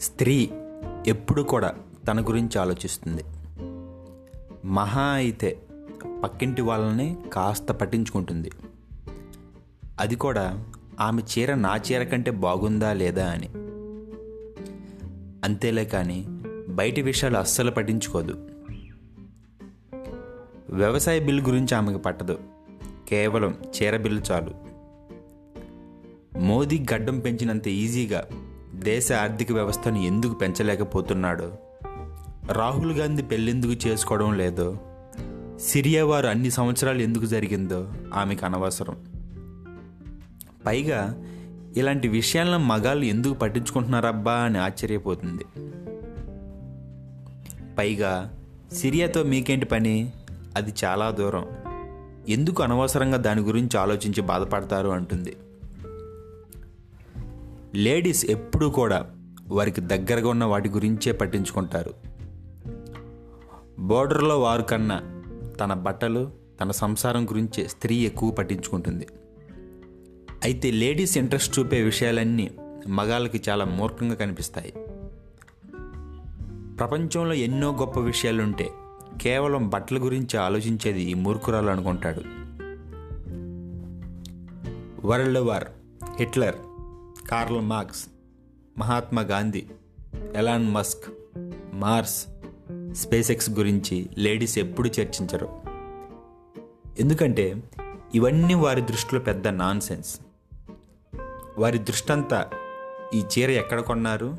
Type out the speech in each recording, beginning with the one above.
స్త్రీ ఎప్పుడు కూడా తన గురించి ఆలోచిస్తుంది. మహా అయితే పక్కింటి వాళ్ళని కాస్త పట్టించుకుంటుంది. అది కూడా ఆమె చీర నా చీర కంటే బాగుందా లేదా అని. అంతేలే కానీ బయటి విషయాలు అస్సలు పట్టించుకోదు. వ్యవసాయ బిల్లు గురించి ఆమెకు పట్టదు. కేవలం చీర బిల్లు చాలు. మోదీ గడ్డం పెంచినంత ఈజీగా దేశ ఆర్థిక వ్యవస్థను ఎందుకు పెంచలేకపోతున్నాడో? రాహుల్ గాంధీ పెళ్ళెందుకు చేసుకోవడం లేదో? సిరియా వారు అన్ని సంవత్సరాలు ఎందుకు జరిగిందో ఆమెకు అనవసరం. పైగా ఇలాంటి విషయాలను మగాళ్ళు ఎందుకు పట్టించుకుంటున్నారబ్బా అని ఆశ్చర్యపోతుంది. పైగా సిరియాతో మీకేంటి పని? అది చాలా దూరం. ఎందుకు అనవసరంగా దాని గురించి ఆలోచించి బాధపడతారు అంటుంది. లేడీస్ ఎప్పుడూ కూడా వారికి దగ్గరగా ఉన్న వాటి గురించే పట్టించుకుంటారు. బోర్డర్లో వారు కన్నా తన బట్టలు తన సంసారం గురించే స్త్రీ ఎక్కువ పట్టించుకుంటుంది. అయితే లేడీస్ ఇంట్రెస్ట్ చూపే విషయాలన్నీ మగాళ్ళకి చాలా మూర్ఖంగా కనిపిస్తాయి. ప్రపంచంలో ఎన్నో గొప్ప విషయాలుంటే కేవలం బట్టల గురించి ఆలోచించేది ఈ మూర్ఖురాలు అనుకుంటాడు. World war Hitler Karl Marx Mahatma Gandhi Elon Musk Mars SpaceX గురించి లేడీస్ ఎప్పుడు చర్చించరు. ఎందుకంటే ఇవన్నీ వారి దృష్టిలో పెద్ద నాన్ సెన్స్ వారి దృష్టంతా ఈ చీర ఎక్కడ కొన్నారు?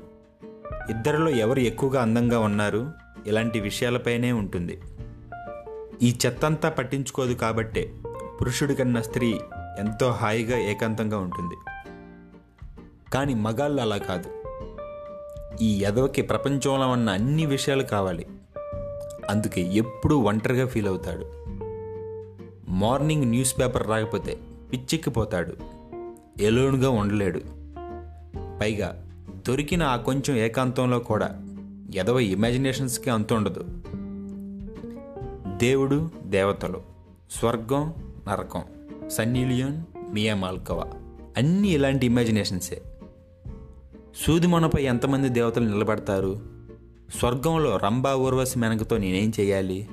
ఇద్దరిలో ఎవరు ఎక్కువగా అందంగా ఉన్నారు? ఇలాంటి విషయాలపైనే ఉంటుంది. ఈ చెత్తంతా పట్టించుకోదు కాబట్టే పురుషుడి కన్నా స్త్రీ ఎంతో హాయిగా ఏకాంతంగా ఉంటుంది. కానీ మగాళ్ళు అలా కాదు. ఈ ఎదవకి ప్రపంచంలో ఉన్న అన్ని విషయాలు కావాలి. అందుకే ఎప్పుడూ ఒంటరిగా ఫీల్ అవుతాడు. మార్నింగ్ న్యూస్ పేపర్ రాకపోతే పిచ్చెక్కిపోతాడు. ఎలోన్గా ఉండలేడు. పైగా దొరికిన ఆ కొంచెం ఏకాంతంలో కూడా ఎదవ ఇమాజినేషన్స్కి అంత ఉండదు. దేవుడు దేవతలు స్వర్గం నరకం సన్నీలియోన్ మియా మాల్కవా అన్నీ ఇలాంటి ఇమాజినేషన్సే. సూదిమొనపై ఎంతమంది దేవతలు నిలబడతారు? స్వర్గంలో రంభా ఊర్వశి మెనకతో నేనేం చేయాలి?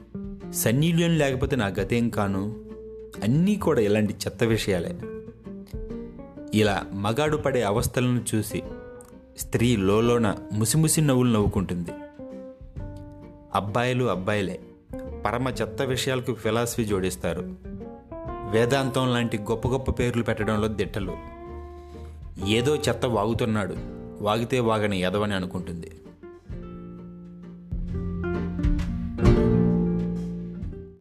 సన్నీల్యం లేకపోతే నా గతేం కాను? అన్నీ కూడా ఇలాంటి చెత్త విషయాలే. ఇలా మగాడు పడే అవస్థలను చూసి స్త్రీ లోలోన ముసిముసి నవ్వులు నవ్వుకుంటుంది. అబ్బాయిలు అబ్బాయిలే పరమ చెత్త విషయాలకు ఫిలాసఫీ జోడిస్తారు. వేదాంతం లాంటి గొప్ప గొప్ప పేర్లు పెట్టడంలో దిట్టలు. ఏదో చెత్త వాగుతున్నాడు. వాగితే వాగని ఎదవని అనుకుంటుంది.